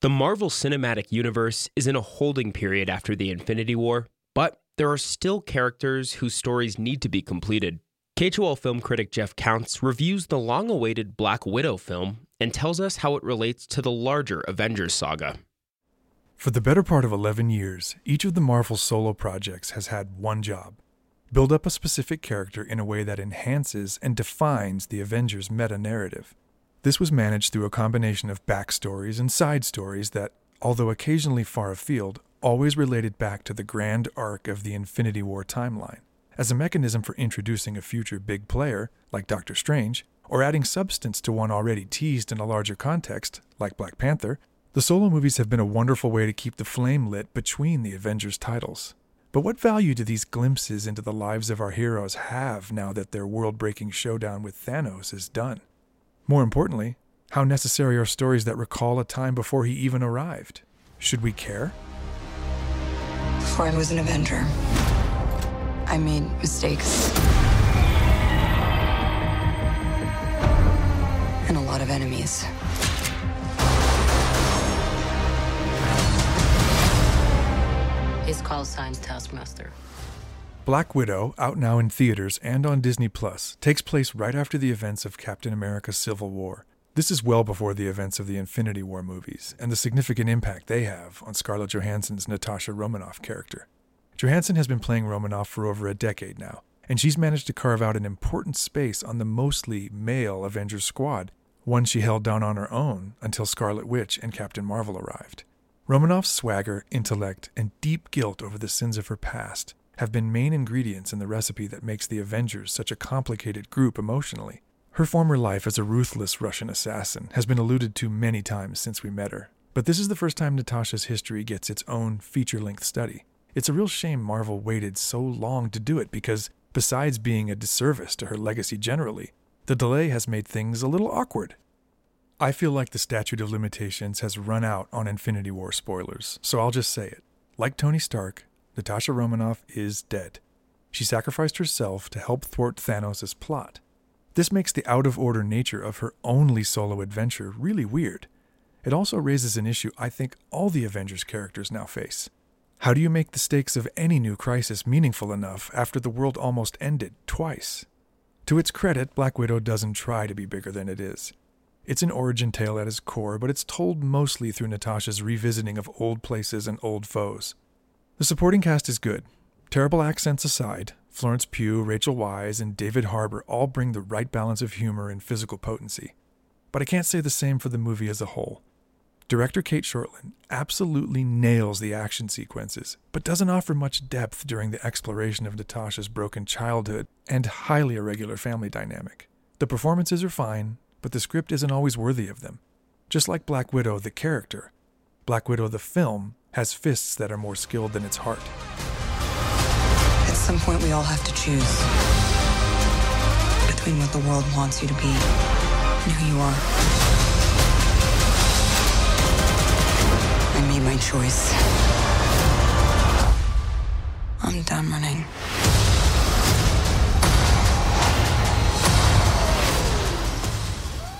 The Marvel Cinematic Universe is in a holding period after the Infinity War, but there are still characters whose stories need to be completed. KHOL film critic Jeff Counts reviews the long awaited Black Widow film and tells us how it relates to the larger Avengers saga. For the better part of 11 years, each of the Marvel solo projects has had one job build up a specific character in a way that enhances and defines the Avengers meta narrative. This was managed through a combination of backstories and side stories that, although occasionally far afield, always related back to the grand arc of the Infinity War timeline. As a mechanism for introducing a future big player, like Doctor Strange, or adding substance to one already teased in a larger context, like Black Panther, the solo movies have been a wonderful way to keep the flame lit between the Avengers titles. But what value do these glimpses into the lives of our heroes have now that their world breaking showdown with Thanos is done? More importantly, how necessary are stories that recall a time before he even arrived? Should we care? Before I was an Avenger, I made mistakes. And a lot of enemies. His call sign's Taskmaster. Black Widow, out now in theaters and on Disney Plus, takes place right after the events of Captain America Civil War. This is well before the events of the Infinity War movies and the significant impact they have on Scarlett Johansson's Natasha Romanoff character. Johansson has been playing Romanoff for over a decade now, and she's managed to carve out an important space on the mostly male Avengers squad, one she held down on her own until Scarlet Witch and Captain Marvel arrived. Romanoff's swagger, intellect, and deep guilt over the sins of her past have been main ingredients in the recipe that makes the Avengers such a complicated group emotionally. Her former life as a ruthless Russian assassin has been alluded to many times since we met her, but this is the first time Natasha's history gets its own feature length study. It's a real shame Marvel waited so long to do it because, besides being a disservice to her legacy generally, the delay has made things a little awkward. I feel like the statute of limitations has run out on Infinity War spoilers, so I'll just say it. Like Tony Stark, Natasha Romanoff is dead. She sacrificed herself to help thwart Thanos' plot. This makes the out of order nature of her only solo adventure really weird. It also raises an issue I think all the Avengers characters now face. How do you make the stakes of any new crisis meaningful enough after the world almost ended twice? To its credit, Black Widow doesn't try to be bigger than it is. It's an origin tale at its core, but it's told mostly through Natasha's revisiting of old places and old foes. The supporting cast is good. Terrible accents aside, Florence Pugh, Rachel Weisz, and David Harbour all bring the right balance of humor and physical potency. But I can't say the same for the movie as a whole. Director Cate Shortland absolutely nails the action sequences, but doesn't offer much depth during the exploration of Natasha's broken childhood and highly irregular family dynamic. The performances are fine, but the script isn't always worthy of them. Just like Black Widow, the character, Black Widow, the film, has fists that are more skilled than its heart. At some point, we all have to choose between what the world wants you to be and who you are. I made my choice. I'm done running.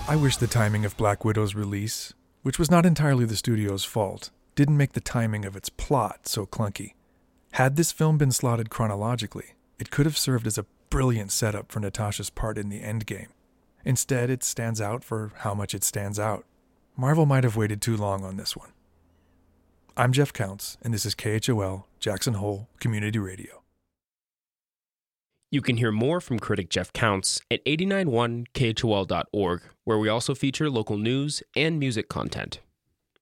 I wish the timing of Black Widow's release, which was not entirely the studio's fault, didn't make the timing of its plot so clunky. Had this film been slotted chronologically, it could have served as a brilliant setup for Natasha's part in the endgame. Instead, it stands out for how much it stands out. Marvel might have waited too long on this one. I'm Jeff Counts, and this is KHOL Jackson Hole Community Radio. You can hear more from critic Jeff Counts at 891khol.org, where we also feature local news and music content.